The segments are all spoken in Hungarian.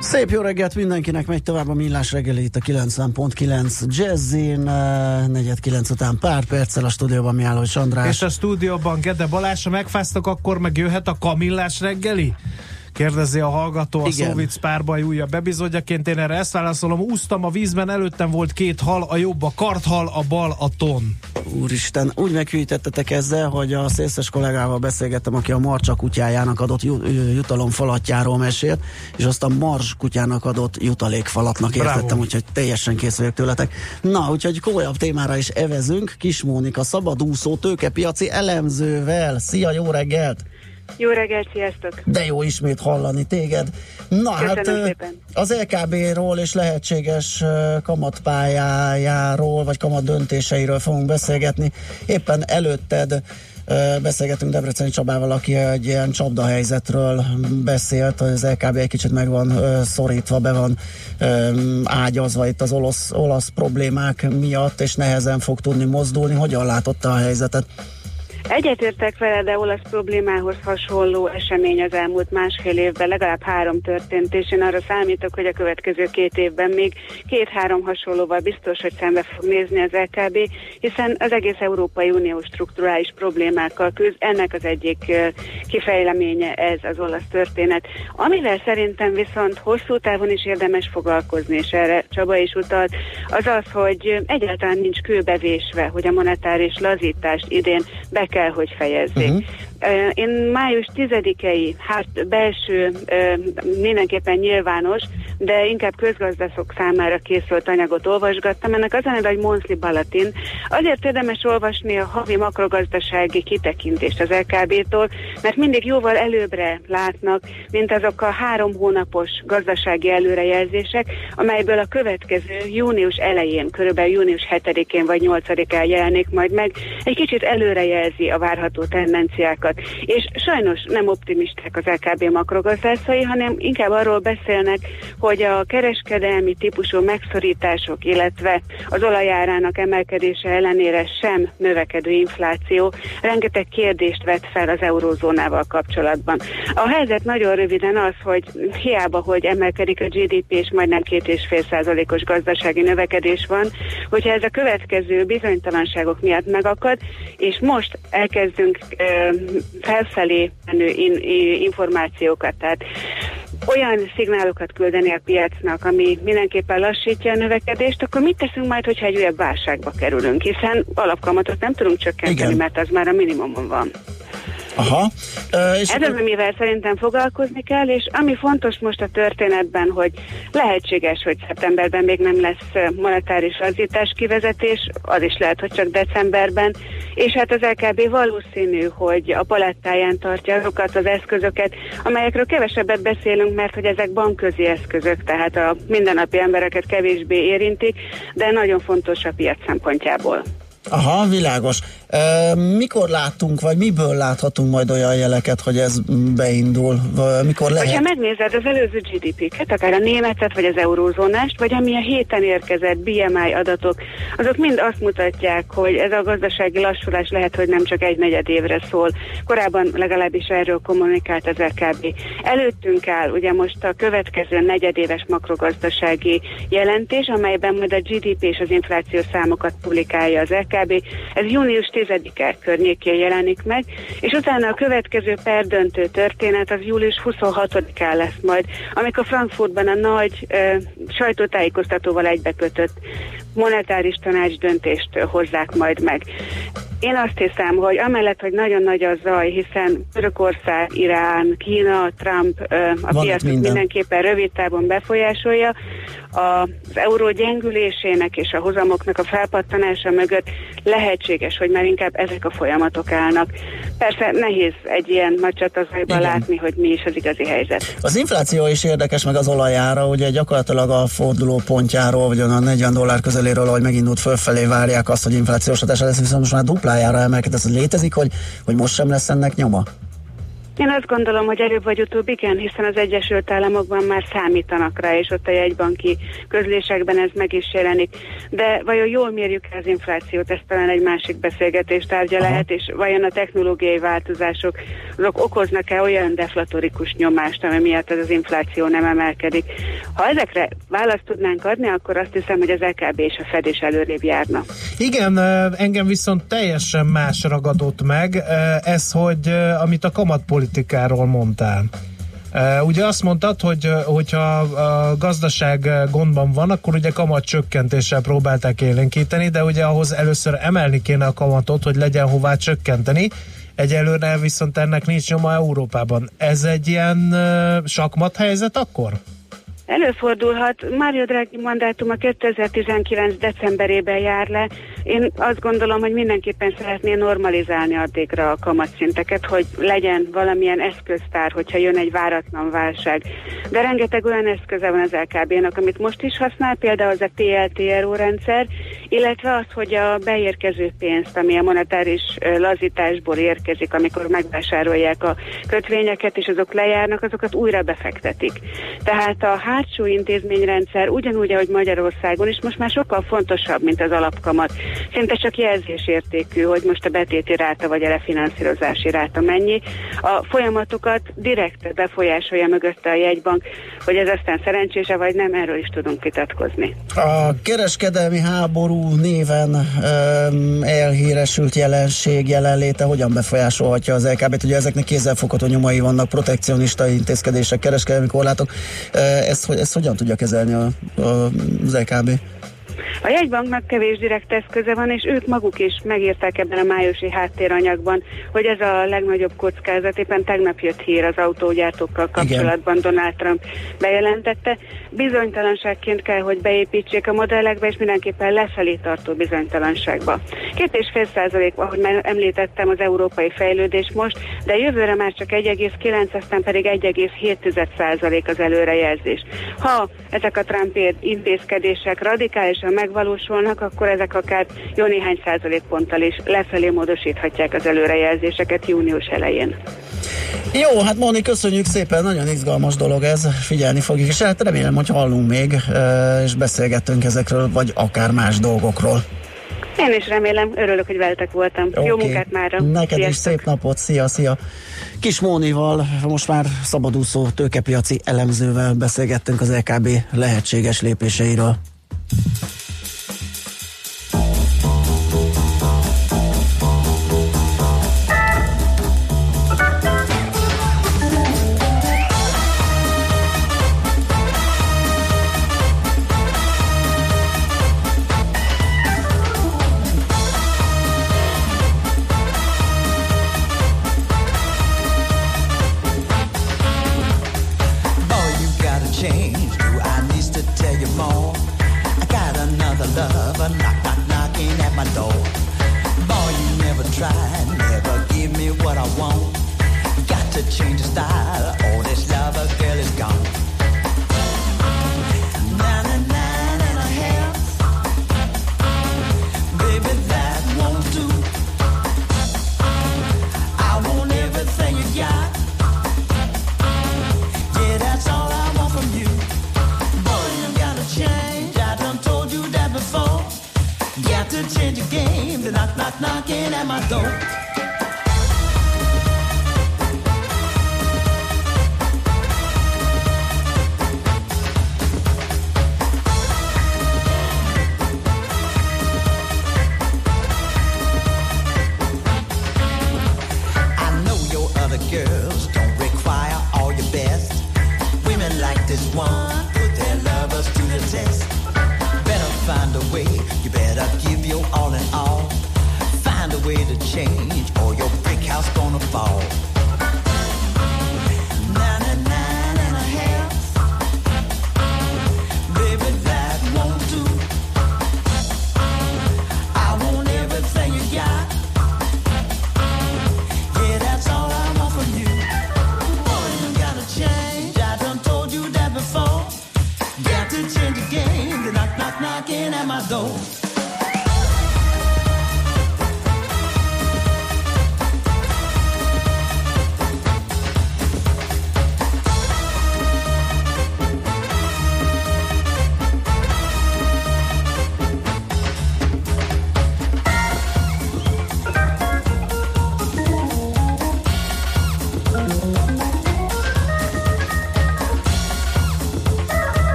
Szép jó reggelt mindenkinek, megy tovább a millás reggeli itt a 90.9 Jazzin, 4-9 után pár perccel a stúdióban mi álló András. És a stúdióban Gede Balázs, ha megfáztak, akkor meg jöhet a kamillás reggeli? Kérdezi a hallgató a. Szóvic párbaj újabb bebizonyjaként. Én erre ezt válaszolom. Úsztam a vízben, előttem volt két hal, a jobb a karthal, a bal a ton. Úristen, úgy meghűítettetek ezzel, hogy a szészes kollégával beszélgettem, aki a Marcsa kutyájának adott jutalom falatjáról mesélt, és azt a Mars kutyának adott jutalékfalatnak értettem, úgyhogy teljesen kész vagyok tőletek. Na, úgyhogy komolyabb témára is evezünk. Kis Mónika, szabadúszó tőkepiaci elemzővel. Szia, jó reggelt! Jó reggelt, sziasztok! De jó ismét hallani téged. Na Köszönöm hát szépen. az LKB-ról és lehetséges kamatpályájáról, vagy kamat döntéseiről fogunk beszélgetni. Éppen előtted beszélgetünk Debreceni Csabával, aki egy ilyen csapdahelyzetről beszélt, az LKB egy kicsit meg van szorítva, be van ágyazva itt az olasz, olasz problémák miatt, és nehezen fog tudni mozdulni. Hogyan látotta a helyzetet? Egyetértek vele, de olasz problémához hasonló esemény az elmúlt másfél évben, legalább három történt, és én arra számítok, hogy a következő két évben még két-három hasonlóval biztos, hogy szembe fog nézni az LKB, hiszen az egész Európai Unió strukturális problémákkal küzd, ennek az egyik kifejleménye ez az olasz történet. Amivel szerintem viszont hosszú távon is érdemes foglalkozni, és erre Csaba is utalt, az az, hogy egyáltalán nincs kőbevésve, hogy a monetáris lazítást idén be kell kell, hogy fejezzék. Uh-huh. Én május 10-i, hát belső, mindenképpen nyilvános, de inkább közgazdaszok számára készült anyagot olvasgattam. Ennek az a neve, hogy Monsli Balatin. Azért érdemes olvasni a havi makrogazdasági kitekintést az LKB-tól, mert mindig jóval előbbre látnak, mint azok a három hónapos gazdasági előrejelzések, amelyből a következő június elején, körülbelül június 7-én vagy 8-án jelenik majd meg, egy kicsit előrejelzi a várható tendenciákat sokat. És sajnos nem optimisták az LKB makrogazdászai, hanem inkább arról beszélnek, hogy a kereskedelmi típusú megszorítások, illetve az olajárának emelkedése ellenére sem növekedő infláció rengeteg kérdést vet fel az eurózónával kapcsolatban. A helyzet nagyon röviden az, hogy hiába, hogy emelkedik a GDP és majdnem két és fél százalékos gazdasági növekedés van, hogyha ez a következő bizonytalanságok miatt megakad, és most elkezdünk felfelé menő in, információkat, tehát olyan szignálokat küldeni a piacnak, ami mindenképpen lassítja a növekedést, akkor mit teszünk majd, hogyha egy újabb válságba kerülünk, hiszen alapkamatot nem tudunk csökkenteni, Igen. mert az már a minimumon van. Aha. Uh, és Ez az, amivel szerintem foglalkozni kell, és ami fontos most a történetben, hogy lehetséges, hogy szeptemberben még nem lesz monetáris azítás kivezetés, az is lehet, hogy csak decemberben, és hát az LKB valószínű, hogy a palettáján tartja azokat az eszközöket, amelyekről kevesebbet beszélünk, mert hogy ezek bankközi eszközök, tehát a mindennapi embereket kevésbé érintik, de nagyon fontos a piac szempontjából. Aha, világos. E, mikor látunk, vagy miből láthatunk majd olyan jeleket, hogy ez beindul? Mikor lehet? Ha megnézed az előző GDP-ket, akár a németet, vagy az eurózónást, vagy ami a héten érkezett BMI adatok, azok mind azt mutatják, hogy ez a gazdasági lassulás lehet, hogy nem csak egy negyed évre szól. Korábban legalábbis erről kommunikált az RKB. Előttünk áll ugye most a következő negyedéves makrogazdasági jelentés, amelyben majd a GDP és az infláció számokat publikálja az RKB, kb. Ez június 10-e környékén jelenik meg, és utána a következő perdöntő történet az július 26-án lesz majd, amikor Frankfurtban a nagy ö, sajtótájékoztatóval egybekötött monetáris tanács döntést hozzák majd meg. Én azt hiszem, hogy amellett, hogy nagyon nagy a zaj, hiszen Törökország, Irán, Kína, Trump a piacot minden. mindenképpen rövid távon befolyásolja, az euró gyengülésének és a hozamoknak a felpattanása mögött lehetséges, hogy már inkább ezek a folyamatok állnak. Persze nehéz egy ilyen nagy csatazajban látni, hogy mi is az igazi helyzet. Az infláció is érdekes, meg az olajára, ugye gyakorlatilag a forduló pontjáról, vagy a 40 dollár közeléről, ahogy megindult fölfelé várják azt, hogy inflációs hatása lesz, viszont most már duplájára emelkedett. Ez létezik, hogy, hogy most sem lesz ennek nyoma? Én azt gondolom, hogy előbb vagy utóbb igen, hiszen az Egyesült Államokban már számítanak rá, és ott a jegybanki közlésekben ez meg is jelenik. De vajon jól mérjük az inflációt, ez talán egy másik beszélgetés tárgya Aha. lehet, és vajon a technológiai változások azok okoznak-e olyan deflatorikus nyomást, ami miatt ez az infláció nem emelkedik. Ha ezekre választ tudnánk adni, akkor azt hiszem, hogy az LKB és a Fed is előrébb járna. Igen, engem viszont teljesen más ragadott meg, ez, hogy amit a kamatpolitika politikáról mondtál. Ugye azt mondtad, hogy hogyha a gazdaság gondban van, akkor ugye kamat csökkentéssel próbálták élénkíteni, de ugye ahhoz először emelni kéne a kamatot, hogy legyen hová csökkenteni. Egyelőre viszont ennek nincs nyoma Európában. Ez egy ilyen sakmat helyzet akkor? Előfordulhat. Mário Draghi mandátuma 2019. decemberében jár le. Én azt gondolom, hogy mindenképpen szeretné normalizálni addigra a kamatszinteket, hogy legyen valamilyen eszköztár, hogyha jön egy váratlan válság. De rengeteg olyan eszköze van az LKB-nak, amit most is használ, például az a TLTRO rendszer, illetve az, hogy a beérkező pénzt, ami a monetáris lazításból érkezik, amikor megvásárolják a kötvényeket, és azok lejárnak, azokat újra befektetik. Tehát a hátsó intézményrendszer ugyanúgy, ahogy Magyarországon is most már sokkal fontosabb, mint az alapkamat. Szinte csak jelzésértékű, hogy most a betéti ráta vagy a refinanszírozási ráta mennyi. A folyamatokat direkt befolyásolja mögötte a jegybank, hogy ez aztán szerencsése vagy nem, erről is tudunk vitatkozni. A kereskedelmi háború néven um, elhíresült jelenség jelenléte hogyan befolyásolhatja az LKB-t? Ugye ezeknek kézzelfogható nyomai vannak, protekcionista intézkedések, kereskedelmi korlátok. Ezt, ezt hogyan tudja kezelni a, a, az LKB? A jegybanknak kevés direkt eszköze van, és ők maguk is megírták ebben a májusi háttéranyagban, hogy ez a legnagyobb kockázat. Éppen tegnap jött hír az autógyártókkal kapcsolatban, Igen. Donald Trump bejelentette. Bizonytalanságként kell, hogy beépítsék a modellekbe, és mindenképpen lefelé tartó bizonytalanságba. Két és fél százalék, ahogy már említettem, az európai fejlődés most, de jövőre már csak 1,9, aztán pedig 1,7 százalék az előrejelzés. Ha ezek a Trump intézkedések radikálisan megvalósulnak, akkor ezek akár jó néhány százalékponttal is lefelé módosíthatják az előrejelzéseket június elején. Jó, hát Moni, köszönjük szépen, nagyon izgalmas dolog ez, figyelni fogjuk, és hát remélem, hogy hallunk még, és beszélgettünk ezekről, vagy akár más dolgokról. Én is remélem, örülök, hogy veletek voltam. Okay. Jó munkát már. Neked Sziasztok. is szép napot, szia, szia. Kis Mónival, most már szabadúszó tőkepiaci elemzővel beszélgettünk az EKB lehetséges lépéseiről.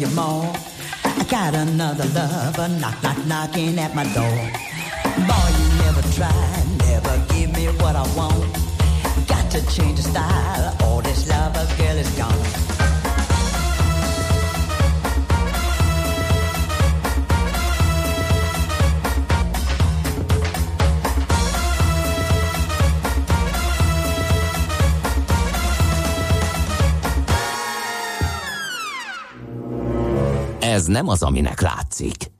You more? I got another lover, knock, knock, knocking at my door. Boy, you never tried, never give me what I want. Got to change the style, all this lover girl is gone. Ez nem az, aminek látszik.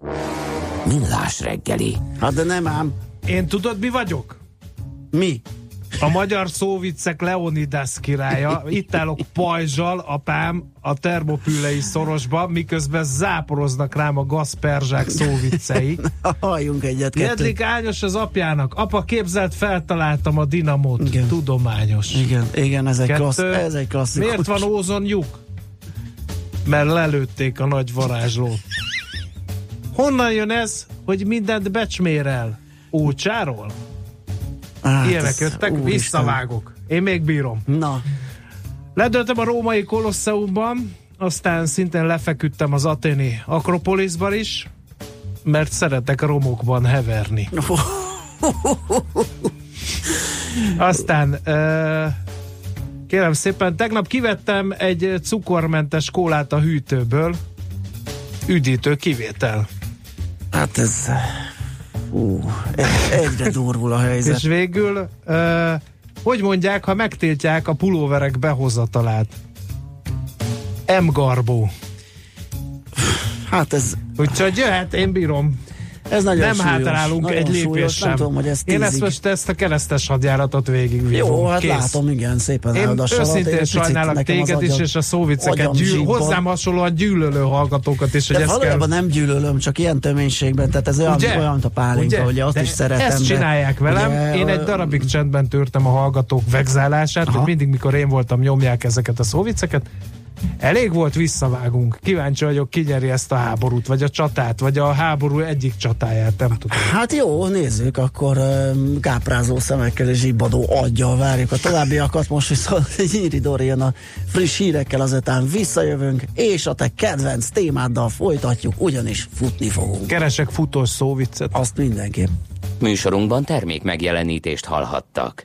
Millás reggeli. Hát de nem ám. Én tudod, mi vagyok? Mi? A magyar szóviccek Leonidas királya. Itt állok pajzsal, apám, a termopülei szorosba, miközben záporoznak rám a gazperzsák szóviccei. Halljunk egyet. Jedlik Ányos az apjának. Apa, képzelt, feltaláltam a dinamót. Igen. Tudományos. Igen, igen ez, egy klassz, ez egy klasszikus. Miért van ózon lyuk? Mert lelőtték a nagy varázslót. Honnan jön ez, hogy mindent becsmérel? Ócsáról? Hát Ilyenek jöttek, visszavágok. Én még bírom. Na. Ledöltem a római kolosszeumban, aztán szintén lefeküdtem az aténi Akropolisban is, mert szeretek a romokban heverni. Aztán Kérem szépen, tegnap kivettem egy cukormentes kólát a hűtőből. Üdítő kivétel. Hát ez... Ú, egyre durvul a helyzet. És végül, uh, hogy mondják, ha megtiltják a pulóverek behozatalát? M-garbó. Hát ez... Úgyhogy jöhet, én bírom. Ez nagyon nem súlyos, hátrálunk nagyon egy lépés sem. Nem tudom, hogy ez Én ezt most ezt a keresztes hadjáratot végig Jó, hát Kész. látom, igen, szépen Én őszintén sajnálok téged is, és a szóviceket gyűl, hozzám hasonlóan gyűlölő hallgatókat is. Hogy de valójában kell... nem gyűlölöm, csak ilyen töménységben, tehát ez olyan, olyan mint a pálinka, ugye, azt de is szeretem. Ezt csinálják velem, én egy darabig csendben tűrtem a hallgatók vegzálását, hogy mindig, mikor én voltam, nyomják ezeket a szóviceket, Elég volt, visszavágunk. Kíváncsi vagyok, ki nyeri ezt a háborút, vagy a csatát, vagy a háború egyik csatáját, nem tudom. Hát jó, nézzük, akkor káprázó szemekkel és zsibbadó adja várjuk a továbbiakat. Most viszont Nyíri Dori jön a friss hírekkel, azután visszajövünk, és a te kedvenc témáddal folytatjuk, ugyanis futni fogunk. Keresek futós szóviccet. Azt mindenképp. Műsorunkban termék megjelenítést hallhattak.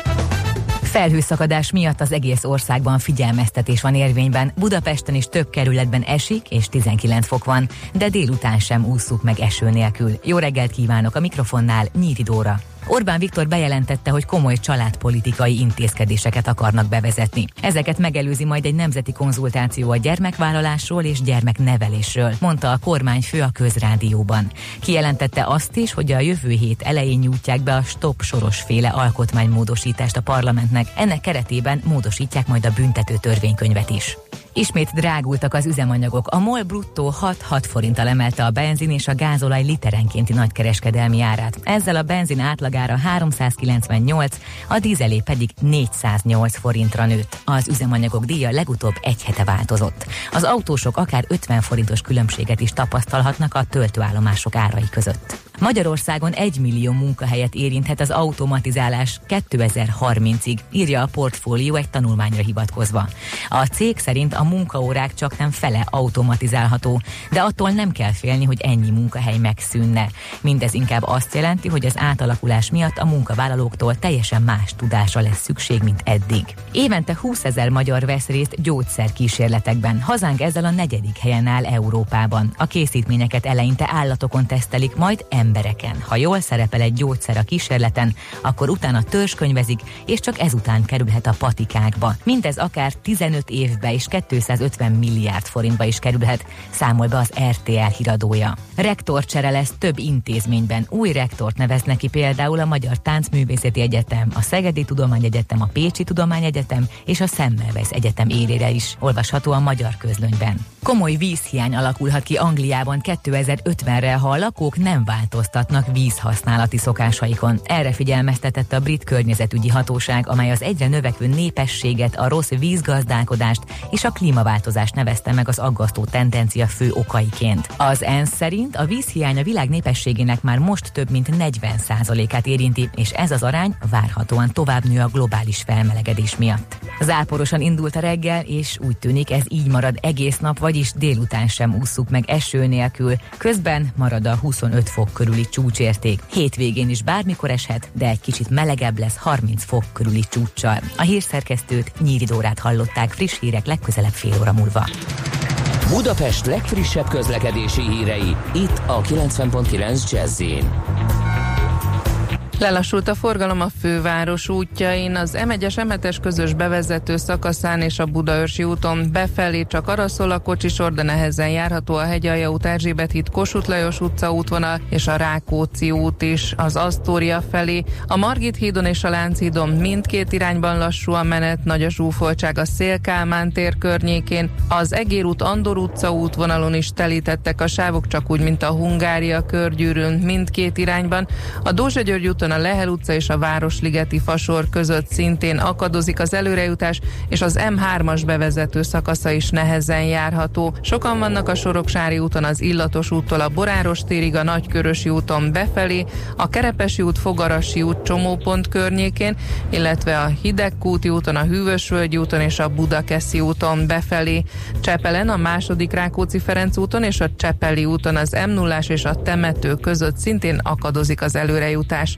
Felhőszakadás miatt az egész országban figyelmeztetés van érvényben. Budapesten is több kerületben esik, és 19 fok van, de délután sem ússzuk meg eső nélkül. Jó reggelt kívánok a mikrofonnál, Nyíri Dóra. Orbán Viktor bejelentette, hogy komoly családpolitikai intézkedéseket akarnak bevezetni. Ezeket megelőzi majd egy nemzeti konzultáció a gyermekvállalásról és gyermeknevelésről, mondta a kormányfő a közrádióban. Kijelentette azt is, hogy a jövő hét elején nyújtják be a stop soros féle alkotmánymódosítást a parlamentnek. Ennek keretében módosítják majd a büntető törvénykönyvet is. Ismét drágultak az üzemanyagok. A MOL bruttó 6-6 forinttal emelte a benzin és a gázolaj literenkénti nagykereskedelmi árát. Ezzel a benzin átlagára 398, a dízelé pedig 408 forintra nőtt. Az üzemanyagok díja legutóbb egy hete változott. Az autósok akár 50 forintos különbséget is tapasztalhatnak a töltőállomások árai között. Magyarországon egy millió munkahelyet érinthet az automatizálás 2030-ig, írja a portfólió egy tanulmányra hivatkozva. A cég szerint a munkaórák csak nem fele automatizálható, de attól nem kell félni, hogy ennyi munkahely megszűnne. Mindez inkább azt jelenti, hogy az átalakulás miatt a munkavállalóktól teljesen más tudásra lesz szükség, mint eddig. Évente 20 ezer magyar vesz részt gyógyszerkísérletekben. Hazánk ezzel a negyedik helyen áll Európában. A készítményeket eleinte állatokon tesztelik, majd embereken. Ha jól szerepel egy gyógyszer a kísérleten, akkor utána törzskönyvezik, és csak ezután kerülhet a patikákba. Mindez akár 15 évbe és 250 milliárd forintba is kerülhet, számol be az RTL híradója. Rektorcsere lesz több intézményben. Új rektort neveznek ki például a Magyar Táncművészeti Egyetem, a Szegedi Tudományegyetem, a Pécsi Tudományegyetem és a Semmelweis Egyetem élére is, olvasható a magyar közlönyben. Komoly vízhiány alakulhat ki Angliában 2050-re, ha a lakók nem változtatnak vízhasználati szokásaikon. Erre figyelmeztetett a brit környezetügyi hatóság, amely az egyre növekvő népességet, a rossz vízgazdálkodást és a klímaváltozást nevezte meg az aggasztó tendencia fő okaiként. Az ENSZ szerint a vízhiány a világ népességének már most több mint 40%-át érinti, és ez az arány várhatóan tovább nő a globális felmelegedés miatt. Záporosan indult a reggel, és úgy tűnik ez így marad egész nap, vagyis délután sem ússzuk meg eső nélkül. Közben marad a 25 fok körüli csúcsérték. Hétvégén is bármikor eshet, de egy kicsit melegebb lesz 30 fok körüli csúccsal. A hírszerkesztőt Nyíri Dórát hallották friss hírek legközelebb fél óra múlva. Budapest legfrissebb közlekedési hírei itt a 90.9 jazz Lelassult a forgalom a főváros útjain, az M1-es m közös bevezető szakaszán és a Budaörsi úton befelé csak arra szól a kocsisor, de nehezen járható a Hegyalja út, Erzsébet híd, Kossuth Lajos utca útvonal és a Rákóczi út is az Asztória felé. A Margit hídon és a Lánchídon mindkét irányban lassú a menet, nagy a zsúfoltság a Szélkálmán tér környékén. Az Egér út, Andor utca útvonalon is telítettek a sávok, csak úgy, mint a Hungária körgyűrűn mindkét irányban. A Dózsa György úton a Lehel utca és a Városligeti fasor között szintén akadozik az előrejutás, és az M3-as bevezető szakasza is nehezen járható. Sokan vannak a Soroksári úton az Illatos úttól a Boráros térig, a Nagykörösi úton befelé, a Kerepesi út, Fogarasi út csomópont környékén, illetve a Hidegkúti úton, a Hűvösvölgyi úton és a Budakeszi úton befelé. Csepelen a második Rákóczi Ferenc úton és a Csepeli úton az m 0 és a Temető között szintén akadozik az előrejutás.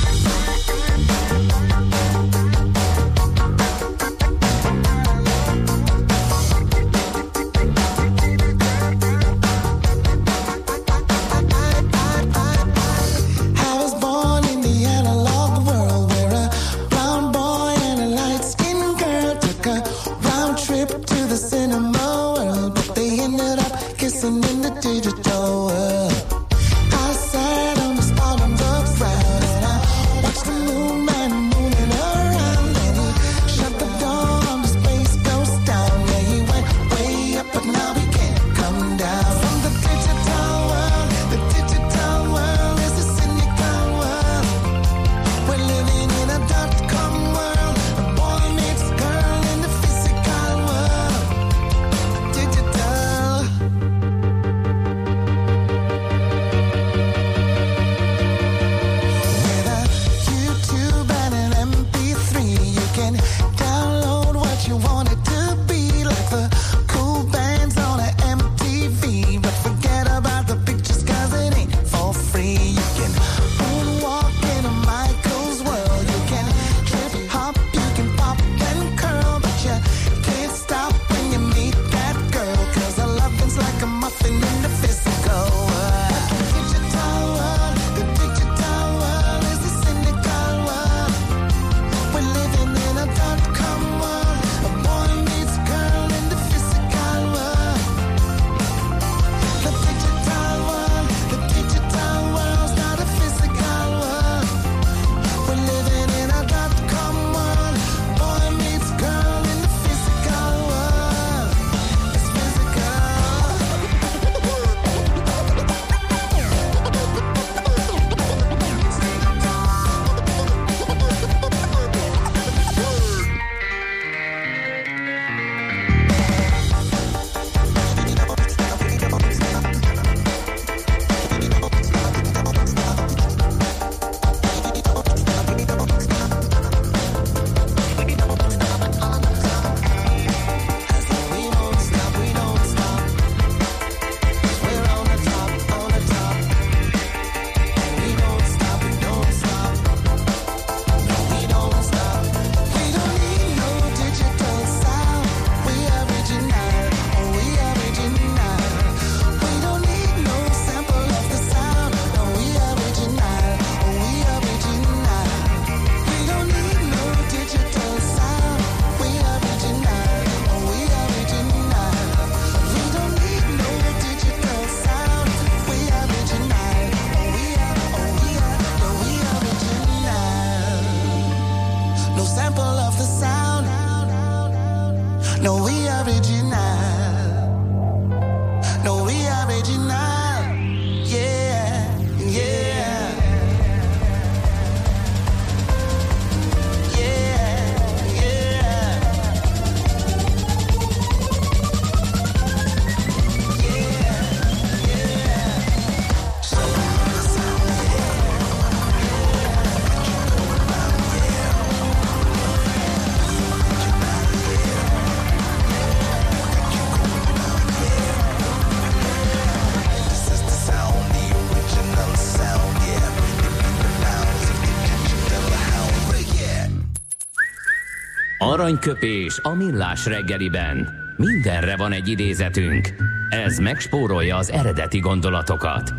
Aranyköpés a millás reggeliben. Mindenre van egy idézetünk. Ez megspórolja az eredeti gondolatokat.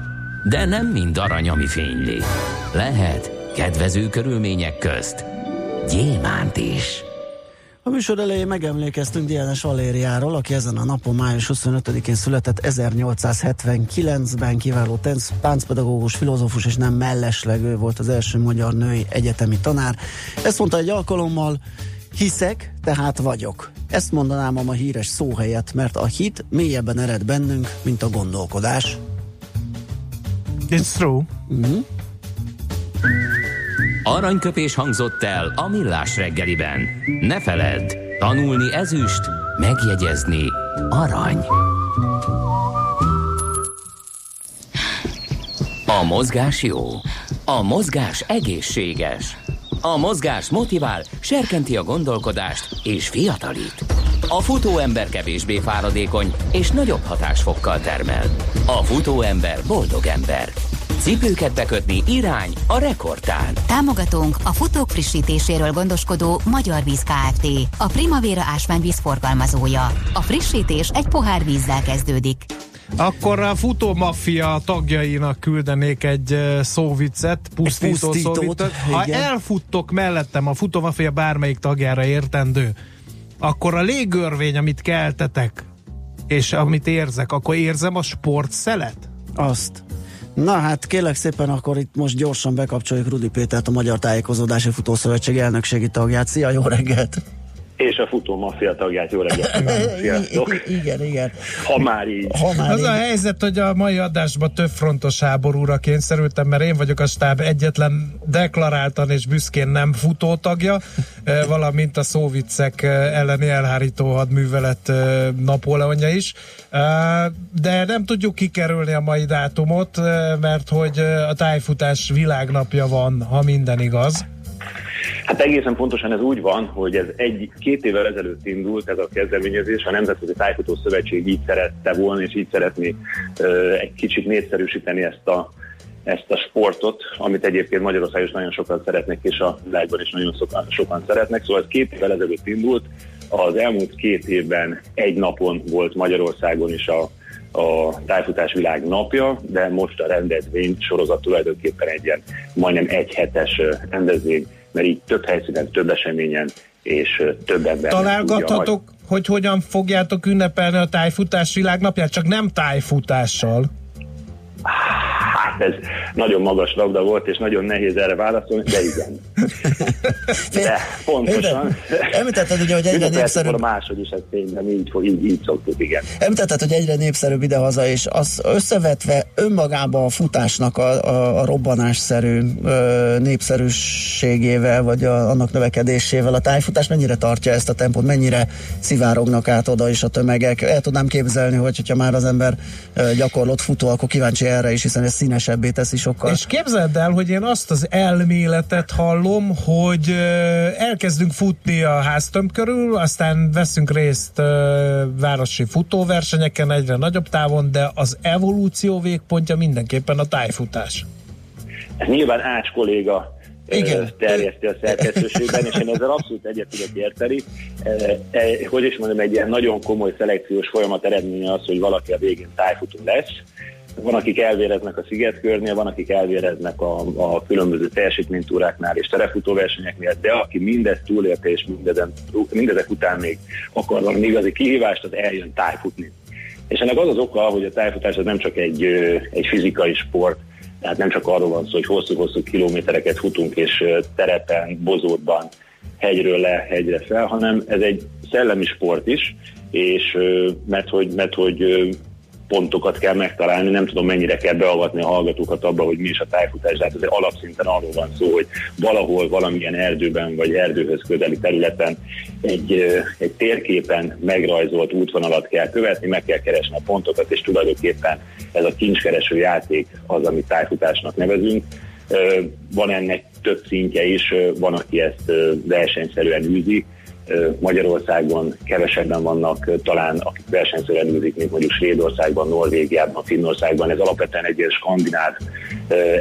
De nem mind arany, ami fényli. Lehet kedvező körülmények közt gyémánt is. A műsor elején megemlékeztünk Diánes Valériáról, aki ezen a napon május 25-én született 1879-ben kiváló táncpedagógus, filozófus és nem mellesleg ő volt az első magyar női egyetemi tanár. Ezt mondta egy alkalommal, hiszek, tehát vagyok. Ezt mondanám a ma híres szó helyett, mert a hit mélyebben ered bennünk, mint a gondolkodás. It's true. Uh-huh. Aranyköpés hangzott el a millás reggeliben. Ne feledd, tanulni ezüst, megjegyezni arany. A mozgás jó. A mozgás egészséges. A mozgás motivál, serkenti a gondolkodást és fiatalít. A futóember kevésbé fáradékony és nagyobb hatásfokkal termel. A futóember boldog ember. Cipőket bekötni irány a rekordtán. Támogatónk a futók frissítéséről gondoskodó Magyar Víz Kft. A Primavera ásványvíz forgalmazója. A frissítés egy pohár vízzel kezdődik. Akkor a futó maffia tagjainak küldenék egy szóvicet, pusztító pusztítót. szóvicet. Ha igen. elfuttok mellettem a futó maffia bármelyik tagjára értendő, akkor a légörvény, amit keltetek, és amit érzek, akkor érzem a sportszelet? Azt. Na hát kérlek szépen, akkor itt most gyorsan bekapcsoljuk Rudi Pétert, a Magyar Tájékozódási Futószövetség elnökségi tagját. Szia, jó reggelt! És a futó maffia tagját. Jó reggelt! Sziasztok! igen, igen. Ha már így. Ha már Az így. a helyzet, hogy a mai adásban több frontos háborúra kényszerültem, mert én vagyok a stáb egyetlen deklaráltan és büszkén nem futó tagja, valamint a szóvicek eh, elleni elhárító hadművelet Napóleonja is. De nem tudjuk kikerülni a mai dátumot, mert hogy a tájfutás világnapja van, ha minden igaz. Hát egészen pontosan ez úgy van, hogy ez egy-két évvel ezelőtt indult ez a kezdeményezés, a Nemzetközi Tájfutó Szövetség így szerette volna, és így szeretné uh, egy kicsit népszerűsíteni ezt a, ezt a sportot, amit egyébként Magyarországon is nagyon sokan szeretnek, és a világban is nagyon sokan, sokan szeretnek. Szóval ez két évvel ezelőtt indult, az elmúlt két évben egy napon volt Magyarországon is a, a tájfutás világ napja, de most a rendezvény sorozat tulajdonképpen egy ilyen majdnem egy hetes rendezvény mert így több helyszínen, több eseményen és több ember. Találgathatok, hogy hogyan fogjátok ünnepelni a tájfutás világnapját, csak nem tájfutással. Hát ez nagyon magas labda volt, és nagyon nehéz erre válaszolni, de igen. De pontosan. Említetted ugye, hogy egyre népszerűbb. A másod is ez tényleg így, így, így szoktuk, igen. Említetted, hogy egyre népszerűbb idehaza, és az összevetve önmagában a futásnak a, a, a robbanásszerű ö, népszerűségével, vagy a, annak növekedésével a tájfutás mennyire tartja ezt a tempót, mennyire szivárognak át oda is a tömegek. El tudnám képzelni, hogy hogyha már az ember gyakorlott futó, akkor kíváncsi erre is, hiszen ez színesebbé teszi sokkal. És képzeld el, hogy én azt az elméletet hallom, hogy elkezdünk futni a háztömb körül, aztán veszünk részt városi futóversenyeken egyre nagyobb távon, de az evolúció végpontja mindenképpen a tájfutás. Nyilván Ács kolléga igen. terjeszti a szerkesztőségben, és én ezzel abszolút egyet tudok érteni. Hogy is mondom, egy ilyen nagyon komoly szelekciós folyamat eredménye az, hogy valaki a végén tájfutó lesz, van, akik elvéreznek a szigetkörnél, van, akik elvéreznek a, a különböző teljesítménytúráknál és terefutóversenyeknél, de aki mindezt túlélte és mindezen, mindezek után még akar valami igazi kihívást, az eljön tájfutni. És ennek az az oka, hogy a tájfutás az nem csak egy, egy fizikai sport, tehát nem csak arról van szó, hogy hosszú-hosszú kilométereket futunk, és terepen, bozótban, hegyről le, hegyre fel, hanem ez egy szellemi sport is, és mert hogy, mert hogy pontokat kell megtalálni, nem tudom mennyire kell beavatni a hallgatókat abba, hogy mi is a tájfutás, de hát ez alapszinten arról van szó, hogy valahol valamilyen erdőben vagy erdőhöz közeli területen egy, egy térképen megrajzolt útvonalat kell követni, meg kell keresni a pontokat, és tulajdonképpen ez a kincskereső játék az, amit tájfutásnak nevezünk. Van ennek több szintje is, van, aki ezt versenyszerűen űzi, Magyarországon kevesebben vannak talán, akik versenyszerűen űzik, mint mondjuk Svédországban, Norvégiában, Finnországban. Ez alapvetően egy ilyen skandináv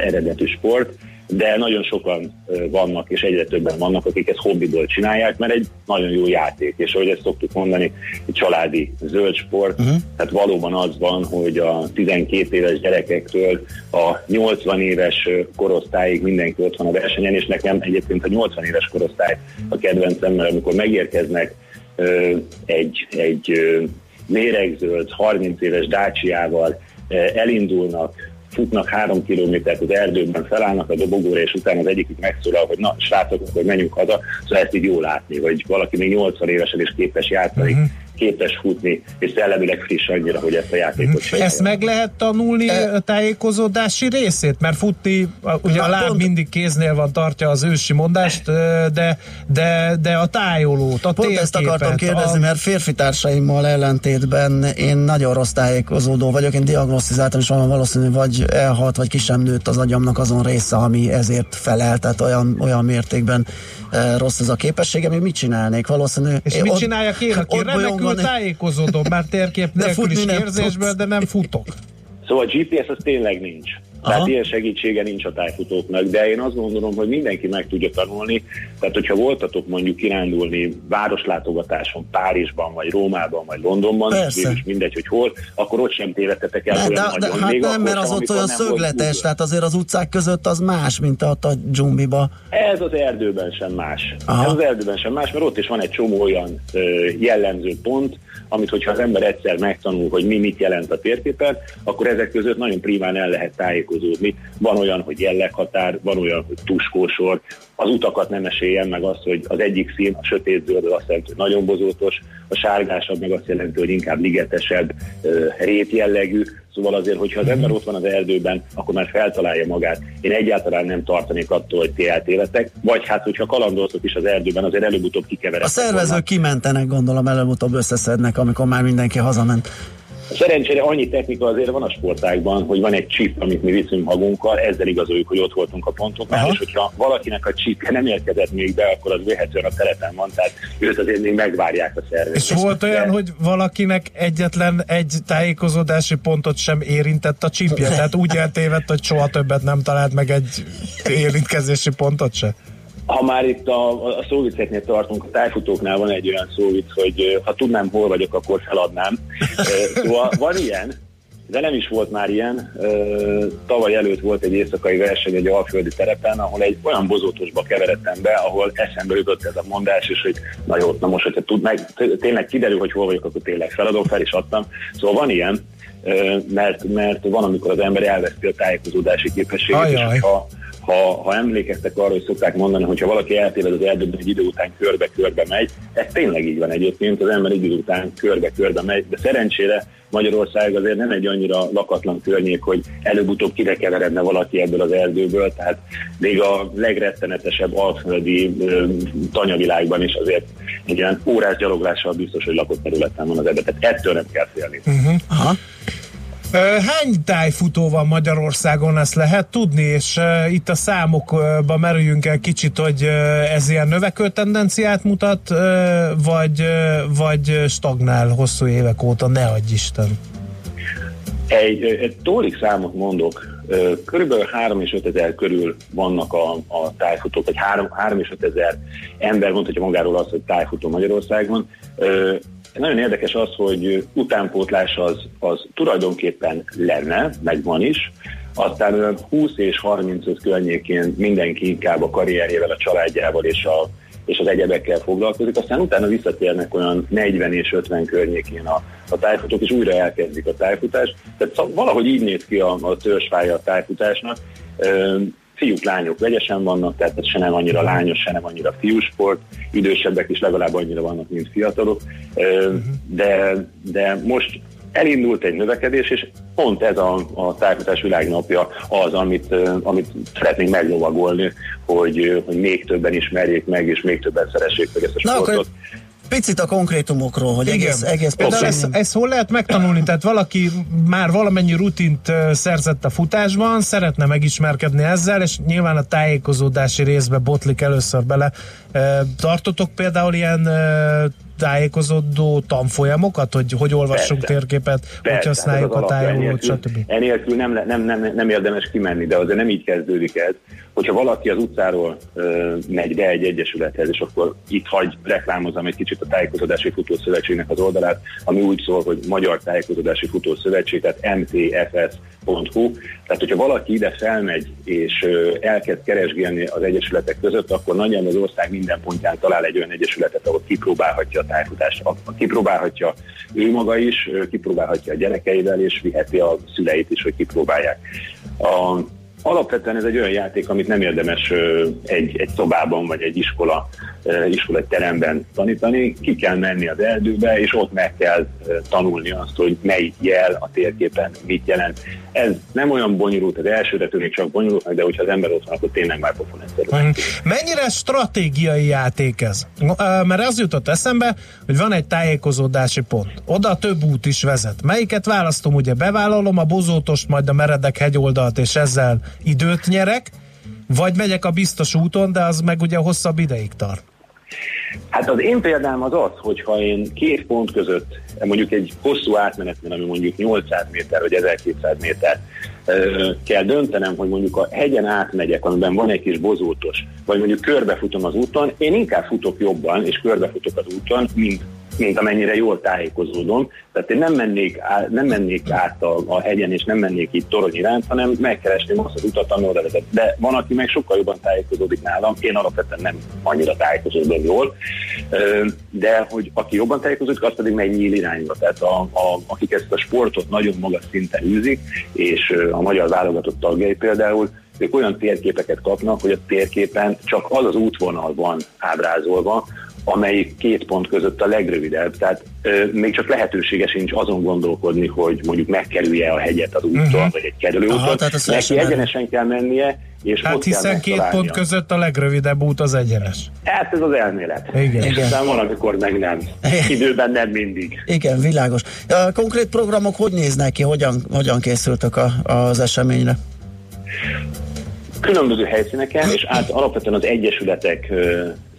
eredetű sport. De nagyon sokan vannak, és egyre többen vannak, akik ezt hobbiból csinálják, mert egy nagyon jó játék, és ahogy ezt szoktuk mondani, egy családi zöld sport, uh-huh. tehát valóban az van, hogy a 12 éves gyerekektől a 80 éves korosztályig mindenki ott van a versenyen, és nekem egyébként a 80 éves korosztály a kedvencem, mert amikor megérkeznek egy, egy méregződ, 30 éves dácsiával, elindulnak futnak három kilométert az erdőben, felállnak a dobogóra, és utána az egyikük megszólal, hogy na, srácok, akkor menjünk haza. Szóval ezt így jól látni, hogy valaki még 80 évesen is képes játszani, uh-huh képes futni, és szellemileg friss annyira, hogy ezt a játékot csinálja. Ezt meg lehet tanulni e... tájékozódási részét? Mert futni, ugye Na, a láb pont... mindig kéznél van, tartja az ősi mondást, de, de, de a tájolót, a Pont ezt akartam kérdezni, a... mert férfi társaimmal ellentétben én nagyon rossz tájékozódó vagyok, én diagnosztizáltam, és van valószínű, vagy elhalt, vagy ki sem nőtt az agyamnak azon része, ami ezért felel, tehát olyan, olyan mértékben rossz ez a képessége, még mit csinálnék? Valószínű. És mit ott, csináljak én, aki remekül tájékozódom, már térkép nélkül is érzésből, de nem futok. Szóval a GPS az tényleg nincs. Aha. Tehát ilyen segítsége nincs a tájfutóknak, de én azt gondolom, hogy mindenki meg tudja tanulni. Tehát, hogyha voltatok mondjuk kirándulni városlátogatáson Párizsban, vagy Rómában, vagy Londonban, és mindegy, hogy hol, akkor ott sem tévedtetek el de, olyan de, nagyon. De, hát még nem, mert az ott olyan szögletes, tehát azért az utcák között az más, mint ott a dzsumbiba. Ez az erdőben sem más. Aha. Ez az erdőben sem más, mert ott is van egy csomó olyan ö, jellemző pont, amit hogyha az ember egyszer megtanul, hogy mi mit jelent a térképen, akkor ezek között nagyon primán el lehet tájékozódni. Van olyan, hogy jelleghatár, van olyan, hogy tuskósor, az utakat nem esélyen, meg az, hogy az egyik szín, a sötét zöld, azt jelenti, hogy nagyon bozótos, a sárgásabb meg azt jelenti, hogy inkább ligetesebb, rét jellegű, Szóval azért, hogyha az ember ott van az erdőben, akkor már feltalálja magát. Én egyáltalán nem tartanék attól, hogy ti eltévedtek. Vagy hát, hogyha kalandoztok is az erdőben, azért előbb-utóbb kikeveredtek. A szervezők volna. kimentenek, gondolom, előbb-utóbb összeszednek, amikor már mindenki hazament. Szerencsére annyi technika azért van a sportágban, hogy van egy chip, amit mi viszünk magunkkal, ezzel igazoljuk, hogy ott voltunk a pontoknál, Aha. és hogyha valakinek a chipje nem érkezett még be, akkor az véhetően a telepen van, tehát őt azért még megvárják a szervezet. És volt olyan, hogy valakinek egyetlen egy tájékozódási pontot sem érintett a chipje, tehát úgy eltévedt, hogy soha többet nem talált meg egy érintkezési pontot se? Ha már itt a, a szóviceknél tartunk, a tájfutóknál van egy olyan szóvic, hogy ha tudnám, hol vagyok, akkor feladnám. Szóval van ilyen, de nem is volt már ilyen. Tavaly előtt volt egy éjszakai verseny egy alföldi terepen, ahol egy olyan bozótosba keveredtem be, ahol eszembe jutott ez a mondás, és hogy na jó, na most, hogyha tud, meg, tényleg kiderül, hogy hol vagyok, akkor tényleg feladom, fel is adtam. Szóval van ilyen, mert, mert van, amikor az ember elveszti a tájékozódási képességet, Ajaj. és ha ha, ha emlékeztek arra, hogy szokták mondani, hogy ha valaki eltéved az erdőben, egy idő után körbe-körbe megy, ez tényleg így van egyébként, az ember egy idő után körbe-körbe megy, de szerencsére Magyarország azért nem egy annyira lakatlan környék, hogy előbb-utóbb kirekeveredne valaki ebből az erdőből, tehát még a legrettenetesebb alföldi tanyavilágban is azért egy ilyen órás gyaloglással biztos, hogy lakott területen van az erdő, tehát ettől nem kell félni. Uh-huh. Aha. Hány tájfutó van Magyarországon, ezt lehet tudni, és itt a számokba merüljünk el kicsit, hogy ez ilyen növekvő tendenciát mutat, vagy, vagy stagnál hosszú évek óta, ne adj Isten. Egy, egy tólik számot mondok, körülbelül 3 és 5 ezer körül vannak a, a tájfutók, vagy 3, 3 és 5 ezer ember mondhatja magáról azt, hogy tájfutó Magyarországon. Nagyon érdekes az, hogy utánpótlás az, az tulajdonképpen lenne, meg van is, aztán 20 és 35 környékén mindenki inkább a karrierjével, a családjával és, a, és az egyebekkel foglalkozik, aztán utána visszatérnek olyan 40 és 50 környékén a, a tájfutók, és újra elkezdik a tájfutást. Tehát valahogy így néz ki a, a törzsfája a tájfutásnak fiúk, lányok vegyesen vannak, tehát ez se nem annyira lányos, se nem annyira fiúsport, idősebbek is legalább annyira vannak, mint fiatalok, de, de most elindult egy növekedés, és pont ez a, a tájfutás világnapja az, amit, amit szeretnénk meglovagolni, hogy, hogy még többen ismerjék meg, és még többen szeressék meg ezt a sportot. Na, akkor picit a konkrétumokról, hogy Igen. egész, egész Például ezt, ezt hol lehet megtanulni? Tehát valaki már valamennyi rutint szerzett a futásban, szeretne megismerkedni ezzel, és nyilván a tájékozódási részbe botlik először bele. Tartotok például ilyen tájékozódó tanfolyamokat, hogy hogy olvassunk Persze. térképet, Persze, hogy használjuk a tájolót, stb. Enélkül nem, nem, nem, nem érdemes kimenni, de azért nem így kezdődik ez, hogyha valaki az utcáról ö, megy be egy egyesülethez, és akkor itt hagy reklámozom egy kicsit a Tájékozódási Futószövetségnek az oldalát, ami úgy szól, hogy Magyar Tájékozódási Futószövetség, tehát mtfs.hu. Tehát, hogyha valaki ide felmegy és ö, elkezd keresgélni az egyesületek között, akkor nagyjából az ország minden pontján talál egy olyan egyesületet, ahol kipróbálhatja a tájfutást. Kipróbálhatja ő maga is, kipróbálhatja a gyerekeivel, és viheti a szüleit is, hogy kipróbálják. A, Alapvetően ez egy olyan játék, amit nem érdemes egy, egy szobában vagy egy iskola, iskola egy teremben tanítani. Ki kell menni az erdőbe, és ott meg kell tanulni azt, hogy melyik jel a térképen mit jelent. Ez nem olyan bonyolult, az elsőre tűnik csak bonyolult, de hogyha az ember ott van, akkor tényleg már pofon egyszerű. Mennyire stratégiai játék ez? Mert az jutott eszembe, hogy van egy tájékozódási pont. Oda több út is vezet. Melyiket választom? Ugye bevállalom a bozótost, majd a meredek hegyoldalt, és ezzel időt nyerek, vagy megyek a biztos úton, de az meg ugye hosszabb ideig tart. Hát az én példám az az, hogyha én két pont között, mondjuk egy hosszú átmenetnél, ami mondjuk 800 méter vagy 1200 méter, kell döntenem, hogy mondjuk a hegyen átmegyek, amiben van egy kis bozótos, vagy mondjuk körbefutom az úton, én inkább futok jobban, és körbefutok az úton, mint mint amennyire jól tájékozódom. Tehát én nem mennék, át, nem mennék át a, a hegyen, és nem mennék itt torony iránt, hanem megkeresném azt az utat, ami oda vezet. De van, aki meg sokkal jobban tájékozódik nálam, én alapvetően nem annyira tájékozódom jól, de hogy aki jobban tájékozódik, az pedig megy nyíl irányba. Tehát a, a, akik ezt a sportot nagyon magas szinten űzik, és a magyar válogatott tagjai például, ők olyan térképeket kapnak, hogy a térképen csak az az útvonal van ábrázolva, amelyik két pont között a legrövidebb. Tehát ö, még csak lehetősége sincs azon gondolkodni, hogy mondjuk megkerülje a hegyet az úton, uh-huh. vagy egy kerülőúton. Neki egyenesen kell mennie, és hát ott hiszen két pont között a legrövidebb út az egyenes. Hát ez az elmélet. Igen. Igen. Aztán valamikor meg nem. Időben nem mindig. Igen, világos. A konkrét programok hogy néznek ki, hogyan, hogyan készültek a, az eseményre? Különböző helyszíneken, és át alapvetően az egyesületek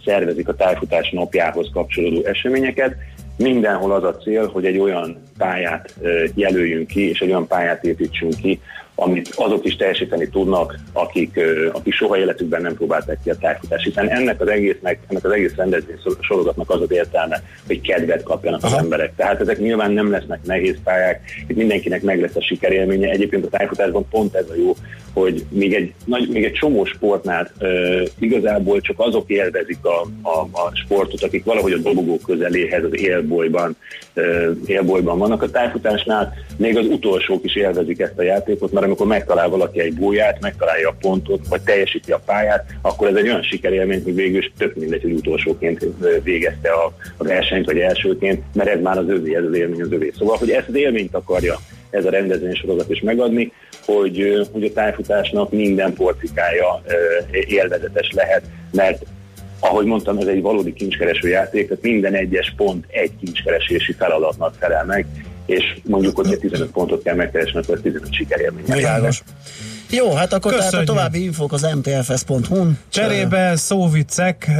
szervezik a tájfutás napjához kapcsolódó eseményeket. Mindenhol az a cél, hogy egy olyan pályát jelöljünk ki, és egy olyan pályát építsünk ki, amit azok is teljesíteni tudnak, akik, akik soha életükben nem próbálták ki a tájfutást, hiszen ennek az egésznek, ennek az egész rendezvény sorozatnak az az értelme, hogy kedvet kapjanak Aha. az emberek. Tehát ezek nyilván nem lesznek nehéz pályák, itt mindenkinek meg lesz a sikerélménye. Egyébként a tájfutásban pont ez a jó, hogy még egy, nagy, még egy csomó sportnál uh, igazából csak azok élvezik a, a, a sportot, akik valahogy a dobogó közeléhez, az élbolyban, uh, élbolyban vannak a tájfutásnál, még az utolsók is élvezik ezt a játékot, mert amikor megtalál valaki egy búját, megtalálja a pontot, vagy teljesíti a pályát, akkor ez egy olyan sikerélmény, hogy végül is tök mindegy, hogy utolsóként végezte a, a versenyt, vagy elsőként, mert ez már az övé, ez az élmény az övé. Szóval, hogy ezt az élményt akarja ez a rendezvénysorozat is megadni, hogy, hogy a tájfutásnak minden porcikája élvezetes lehet, mert ahogy mondtam, ez egy valódi kincskereső játék, tehát minden egyes pont egy kincskeresési feladatnak felel meg, és mondjuk, hogyha 15 pontot kell megkeresni, akkor 15 sikerélmény. Jó, hát akkor Köszönjük. tehát a további infók az mtfs.hu-n. Cserébe szóvicek,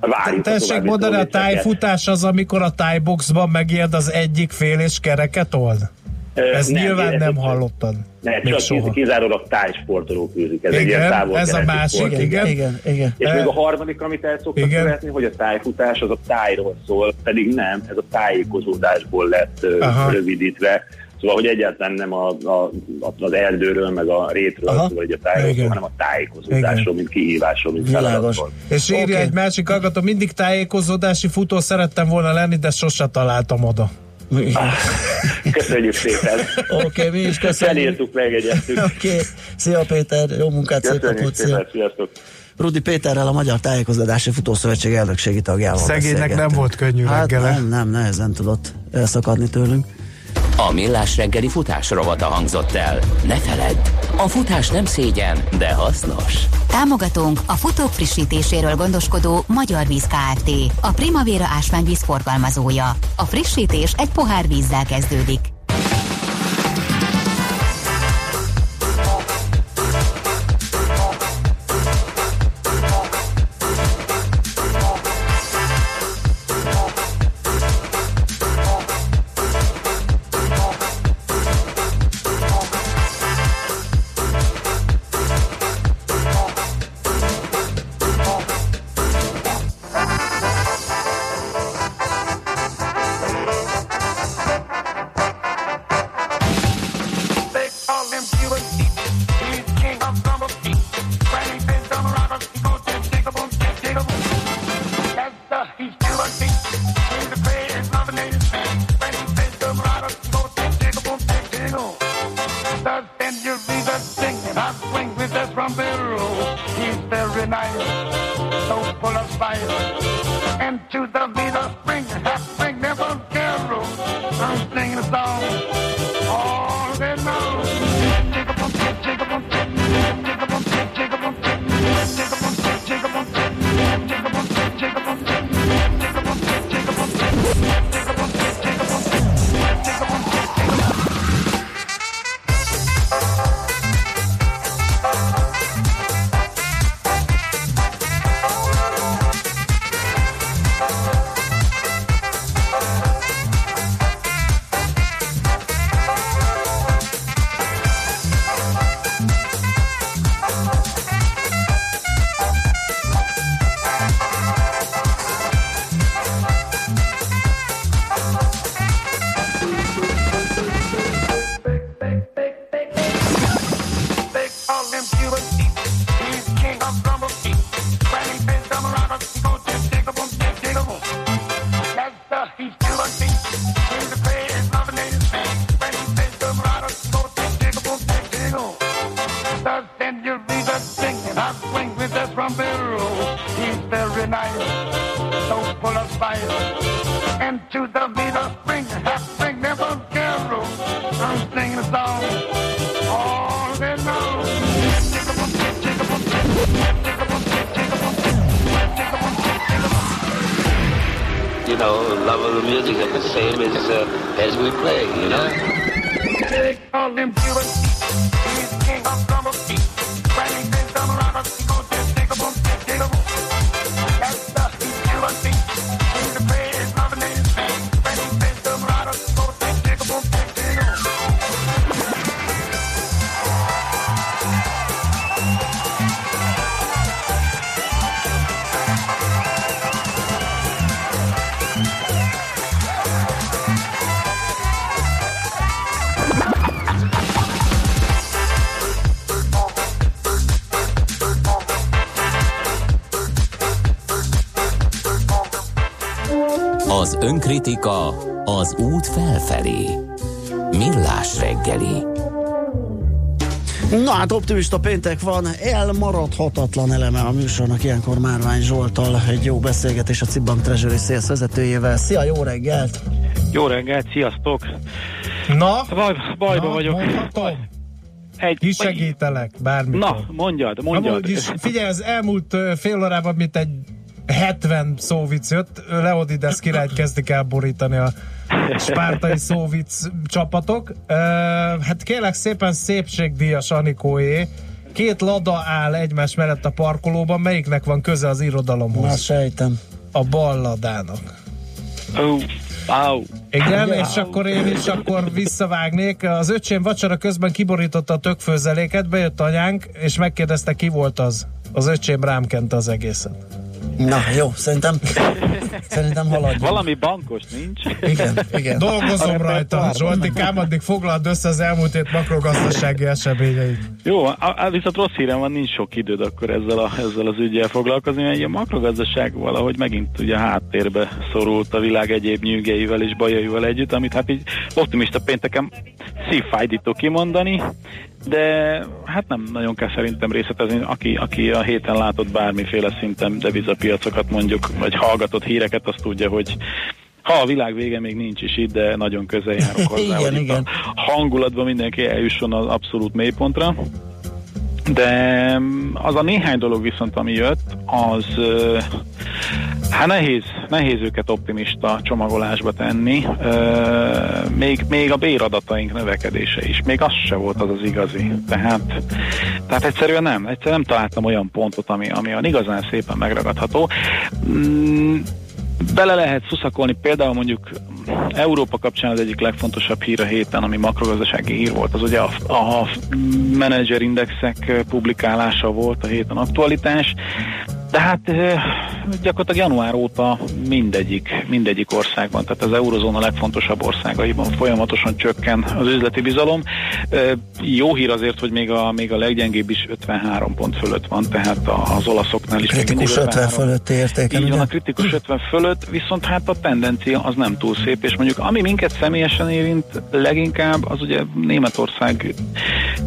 Várjuk Tessék mondani, a tájfutás az, amikor a tájboxban megérd az egyik fél és kereket old? Ez nem, nyilván nem hallottad. Ne, csak soha. kizárólag tájsportolók űzik. Ez igen, egy ilyen távol ez a másik, sport. igen. igen, igen. És e, még a harmadik, amit el szoktak igen. követni, hogy a tájfutás az a tájról szól, pedig nem, ez a tájékozódásból lett Aha. rövidítve. Szóval, hogy egyáltalán nem a, a, az erdőről, meg a rétről, Aha. vagy a tájról, hanem a tájékozódásról, Igen. mint kihívásról, mint feladatról. És írja okay. egy másik hallgató, mindig tájékozódási futó szerettem volna lenni, de sose találtam oda. Köszönjük szépen. Oké, okay, mi is köszönjük. Felírtuk, megegyeztük. Oké, okay. szia Péter, jó munkát, szép napot, szépen, sziasztok. Rudi Péterrel a Magyar Tájékozódási Futószövetség elnökségi tagjával Szegénynek nem volt könnyű hát reggele. nem, nem, nehezen tudott elszakadni tőlünk. A Millás reggeli futás rovata hangzott el. Ne feledd, a futás nem szégyen, de hasznos. Támogatunk a futók frissítéséről gondoskodó Magyar Víz Kft. A Primavera ásványvíz forgalmazója. A frissítés egy pohár vízzel kezdődik. Önkritika az út felfelé. Millás reggeli. Na hát optimista péntek van, elmaradhatatlan eleme a műsornak ilyenkor Márvány Zsoltal egy jó beszélgetés a Cibbank Treasury Sales vezetőjével. Szia, jó reggelt! Jó reggelt, sziasztok! Na, Baj, bajba na, vagyok. mondhatom? Egy, Ki segítelek, bármikor. Na, mondjad, mondjad. Amúgy is, figyelj, az elmúlt fél órában, mint egy 70 szóvic jött, Leonidas királyt kezdik elborítani a spártai szóvic csapatok. Ö, hát kérlek szépen szépségdíjas Anikóé, két lada áll egymás mellett a parkolóban, melyiknek van köze az irodalomhoz? sejtem. A bal ladának. Ó, Au. Igen, Ja. és akkor én is akkor visszavágnék. Az öcsém vacsora közben kiborította a tökfőzeléket, bejött anyánk, és megkérdezte, ki volt az. Az öcsém rám kente az egészet. Na, jó, szerintem, szerintem haladjunk. Valami bankos nincs. Igen, igen. Dolgozom A rajta. Zsoltikám, addig foglald össze az elmúlt hét makrogazdasági eseményeit. Jó, á- viszont rossz hírem van, nincs sok időd akkor ezzel, a, ezzel az ügyel foglalkozni, mert a makrogazdaság valahogy megint ugye háttérbe szorult a világ egyéb nyűgeivel és bajaival együtt, amit hát így optimista pénteken szívfájdító kimondani, de hát nem nagyon kell szerintem részletezni, aki, aki a héten látott bármiféle szinten devizapiacokat mondjuk, vagy hallgatott híreket, azt tudja, hogy ha a világ vége még nincs is itt, de nagyon közel járok hozzá, Igen, hogy itt igen. a hangulatban mindenki eljusson az abszolút mélypontra. De mm, az a néhány dolog viszont, ami jött, az hát nehéz, nehéz őket optimista csomagolásba tenni. Még, még a béradataink növekedése is, még az se volt az az igazi. Tehát, tehát egyszerűen nem, egyszerűen nem találtam olyan pontot, ami, ami olyan igazán szépen megragadható. Bele lehet szuszakolni például mondjuk Európa kapcsán az egyik legfontosabb hír a héten, ami makrogazdasági hír volt, az ugye a, a menedzserindexek publikálása volt a héten aktualitás, de hát gyakorlatilag január óta mindegyik, mindegyik országban, tehát az eurozóna legfontosabb országaiban folyamatosan csökken az üzleti bizalom. Jó hír azért, hogy még a, még a leggyengébb is 53 pont fölött van, tehát az olaszoknál is Kritikus 50 53 fölötti értéken, így van, a kritikus 50 fölött, viszont hát a tendencia az nem túl szép, és mondjuk ami minket személyesen érint leginkább, az ugye Németország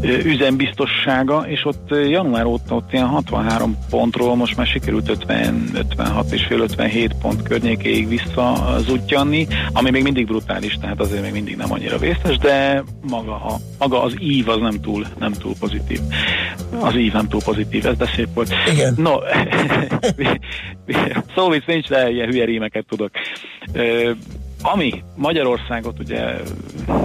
üzembiztossága, és ott január óta ott ilyen 63 pontról most már sikerült 50, 56 és fél 57 pont környékéig vissza zutyanni, ami még mindig brutális, tehát azért még mindig nem annyira vészes, de maga, a, maga az ív az nem túl, nem túl pozitív. Az ív nem túl pozitív, ez de szép volt. Igen. No, szó vicc nincs, de ilyen hülye rímeket tudok. Ami Magyarországot ugye,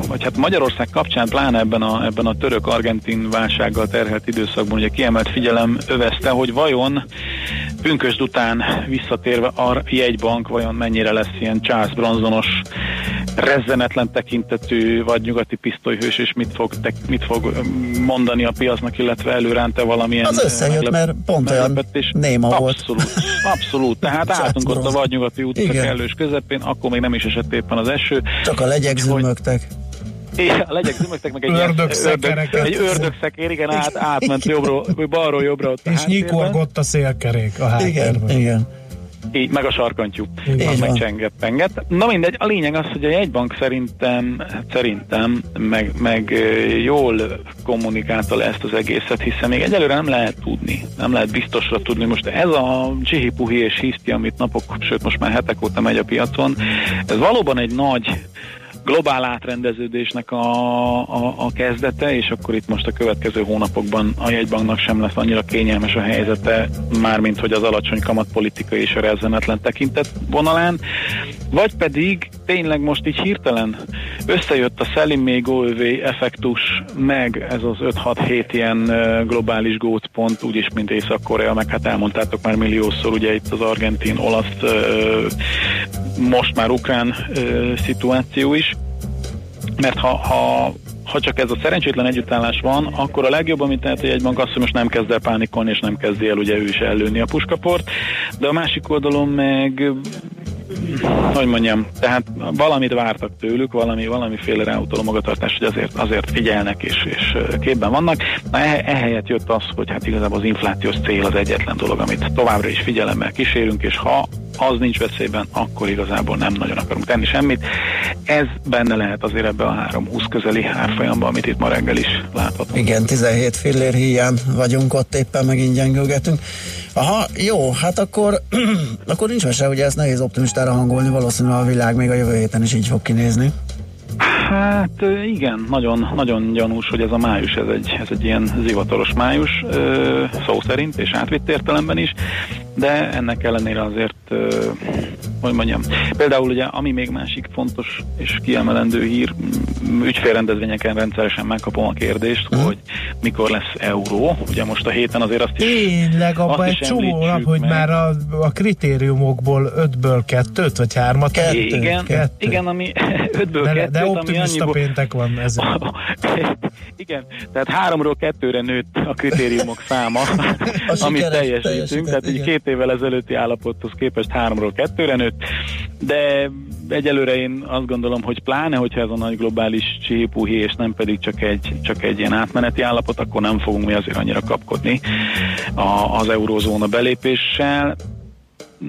vagy hát Magyarország kapcsán pláne ebben a, ebben a török-argentin válsággal terhelt időszakban ugye kiemelt figyelem övezte, hogy vajon pünkösd után visszatérve a jegybank vajon mennyire lesz ilyen Charles Bronzonos rezzenetlen tekintetű vagy nyugati pisztolyhős, és mit fog, te, mit fog mondani a piacnak, illetve előránte valamilyen Az összejött, mert pont olyan néma abszolút, volt. Abszolút, abszolút. Tehát álltunk ott a vadnyugati út kellős közepén, akkor még nem is esett éppen az eső. Csak a legyek zümmögtek. Igen, a legyek zümmögtek meg egy Ördögszekereket. ördög, egy ördögszekér, igen, át, átment jobbról, balról jobbra ott És nyikorgott a szélkerék a Igen, háttérben. igen. Így, meg a sarkantyú. Az meg van. csengett, penget. Na mindegy, a lényeg az, hogy a jegybank szerintem, szerintem meg, meg jól kommunikálta le ezt az egészet, hiszen még egyelőre nem lehet tudni, nem lehet biztosra tudni. Most ez a csihipuhi és hiszti, amit napok, sőt most már hetek óta megy a piacon, ez valóban egy nagy globál átrendeződésnek a, a, a kezdete, és akkor itt most a következő hónapokban a jegybanknak sem lesz annyira kényelmes a helyzete, mármint hogy az alacsony kamatpolitika és a rezzenetlen tekintet vonalán, vagy pedig tényleg most így hirtelen összejött a Selim még OÖV effektus, meg ez az 5-6-7 ilyen globális gócpont, úgyis, mint Észak-Korea, meg hát elmondtátok már milliószor, ugye itt az argentin, olasz, most már ukrán szituáció is, mert ha, ha ha csak ez a szerencsétlen együttállás van, akkor a legjobb, amit tehet egy bank az, hogy most nem kezd el pánikolni, és nem kezdi el ugye ő is ellőni a puskaport, de a másik oldalon meg hogy mondjam, tehát valamit vártak tőlük, valami, valamiféle ráutaló magatartás, hogy azért, azért figyelnek és, és képben vannak. Na, eh, ehelyett jött az, hogy hát igazából az inflációs cél az egyetlen dolog, amit továbbra is figyelemmel kísérünk, és ha az nincs veszélyben, akkor igazából nem nagyon akarunk tenni semmit. Ez benne lehet azért ebbe a 3-20 közeli árfolyamban, amit itt ma reggel is láthatunk. Igen, 17 fillér híján vagyunk ott, éppen megint gyengülgetünk. Aha, jó, hát akkor, akkor nincs mese, ugye ezt nehéz optimistára hangolni, valószínűleg a világ még a jövő héten is így fog kinézni. Hát igen, nagyon, nagyon gyanús, hogy ez a május, ez egy, ez egy ilyen zivataros május, szó szerint, és átvitt értelemben is, de ennek ellenére azért, hogy mondjam, például ugye, ami még másik fontos és kiemelendő hír, ügyfélrendezvényeken rendszeresen megkapom a kérdést, Mhm. hogy mikor lesz euró, ugye most a héten azért azt is Tényleg, abban azt egy csomó nap, hogy meg. már a, a kritériumokból ötből kettőt, vagy hármat. Kettő, igen, kettő. igen, ami ötből De, kettőt, de ami optimista annyiból, péntek van ez. Igen, tehát háromról kettőre nőtt a kritériumok száma, amit teljesítünk, teljesített, tehát így két évvel ezelőtti állapothoz képest háromról kettőre nőtt, de egyelőre én azt gondolom, hogy pláne, hogyha ez a nagy globális csípuhi, és nem pedig csak egy, csak egy ilyen átmeneti állapot, akkor nem fogunk mi azért annyira kapkodni a, az eurózóna belépéssel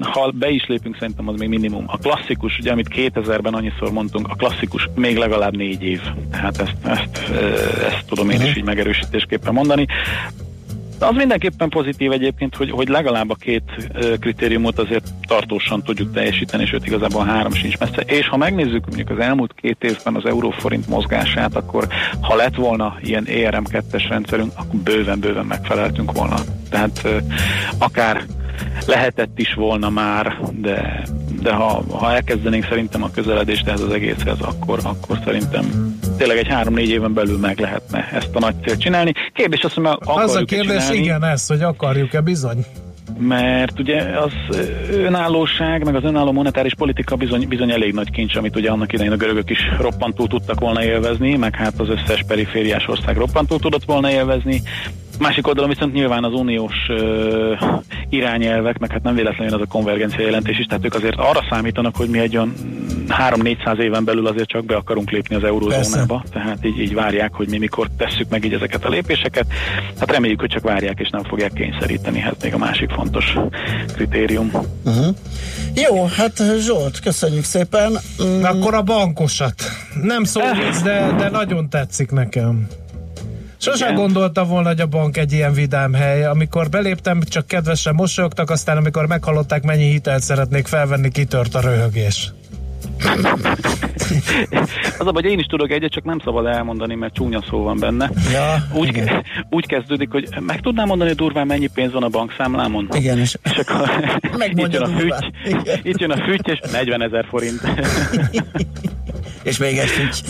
ha be is lépünk, szerintem az még minimum. A klasszikus, ugye, amit 2000-ben annyiszor mondtunk, a klasszikus még legalább négy év. Tehát ezt, ezt, ö, ezt tudom én is így megerősítésképpen mondani. Az mindenképpen pozitív egyébként, hogy, hogy legalább a két kritériumot azért tartósan tudjuk teljesíteni, sőt igazából három sincs messze. És ha megnézzük mondjuk az elmúlt két évben az euróforint mozgását, akkor ha lett volna ilyen ERM2-es rendszerünk, akkor bőven-bőven megfeleltünk volna. Tehát akár lehetett is volna már, de, de ha, ha elkezdenénk szerintem a közeledést ehhez az egészhez, akkor, akkor szerintem tényleg egy három-négy éven belül meg lehetne ezt a nagy célt csinálni. Kérdés az, hogy akarjuk Az a kérdés, csinálni, igen, ez, hogy akarjuk-e bizony. mert ugye az önállóság, meg az önálló monetáris politika bizony, bizony elég nagy kincs, amit ugye annak idején a görögök is roppantól tudtak volna élvezni, meg hát az összes perifériás ország roppantól tudott volna élvezni. Másik oldalon viszont nyilván az uniós ö, irányelvek, meg hát nem véletlenül az a konvergencia jelentés is, tehát ők azért arra számítanak, hogy mi egy olyan 3-400 éven belül azért csak be akarunk lépni az eurózónába, tehát így, így várják, hogy mi mikor tesszük meg így ezeket a lépéseket. Hát reméljük, hogy csak várják és nem fogják kényszeríteni, hát még a másik fontos kritérium. Uh-huh. Jó, hát Zsolt, köszönjük szépen. Mm, Akkor a bankosat. Nem szó, de, de nagyon tetszik nekem. Sosem gondoltam volna, hogy a bank egy ilyen vidám hely. Amikor beléptem, csak kedvesen mosolyogtak, aztán amikor meghallották, mennyi hitelt szeretnék felvenni, kitört a röhögés. Az a, hogy én is tudok egyet, csak nem szabad elmondani, mert csúnya szó van benne. Ja, úgy, igen. úgy kezdődik, hogy meg tudnám mondani durván, mennyi pénz van a bankszámlámon? Igen, és, és akkor itt jön a füty, itt jön a füty, és 40 ezer forint. és még egy fügy.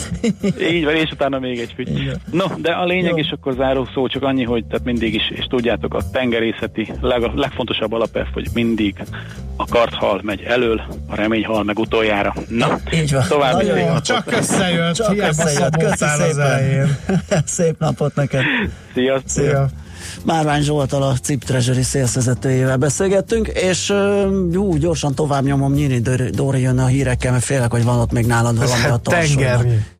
Így van, és utána még egy füty. No, de a lényeg Jó. is akkor záró szó, csak annyi, hogy tehát mindig is, és tudjátok, a tengerészeti leg, legfontosabb alapelv, hogy mindig a karthal megy elől, a reményhal meg utoljára. Na, Így van. további Nagyon jó. napot. Csak összejött, Csak összejött. Köszi elején. szépen. Szép napot neked. Sziasztok! Szia. Márvány Zsoltal a CIP Treasury szélszezetőjével beszélgettünk, és jó, gyorsan tovább nyomom, Nyíri Dóri- jön a hírekkel, mert félek, hogy van ott még nálad valami a Hát tengernyi.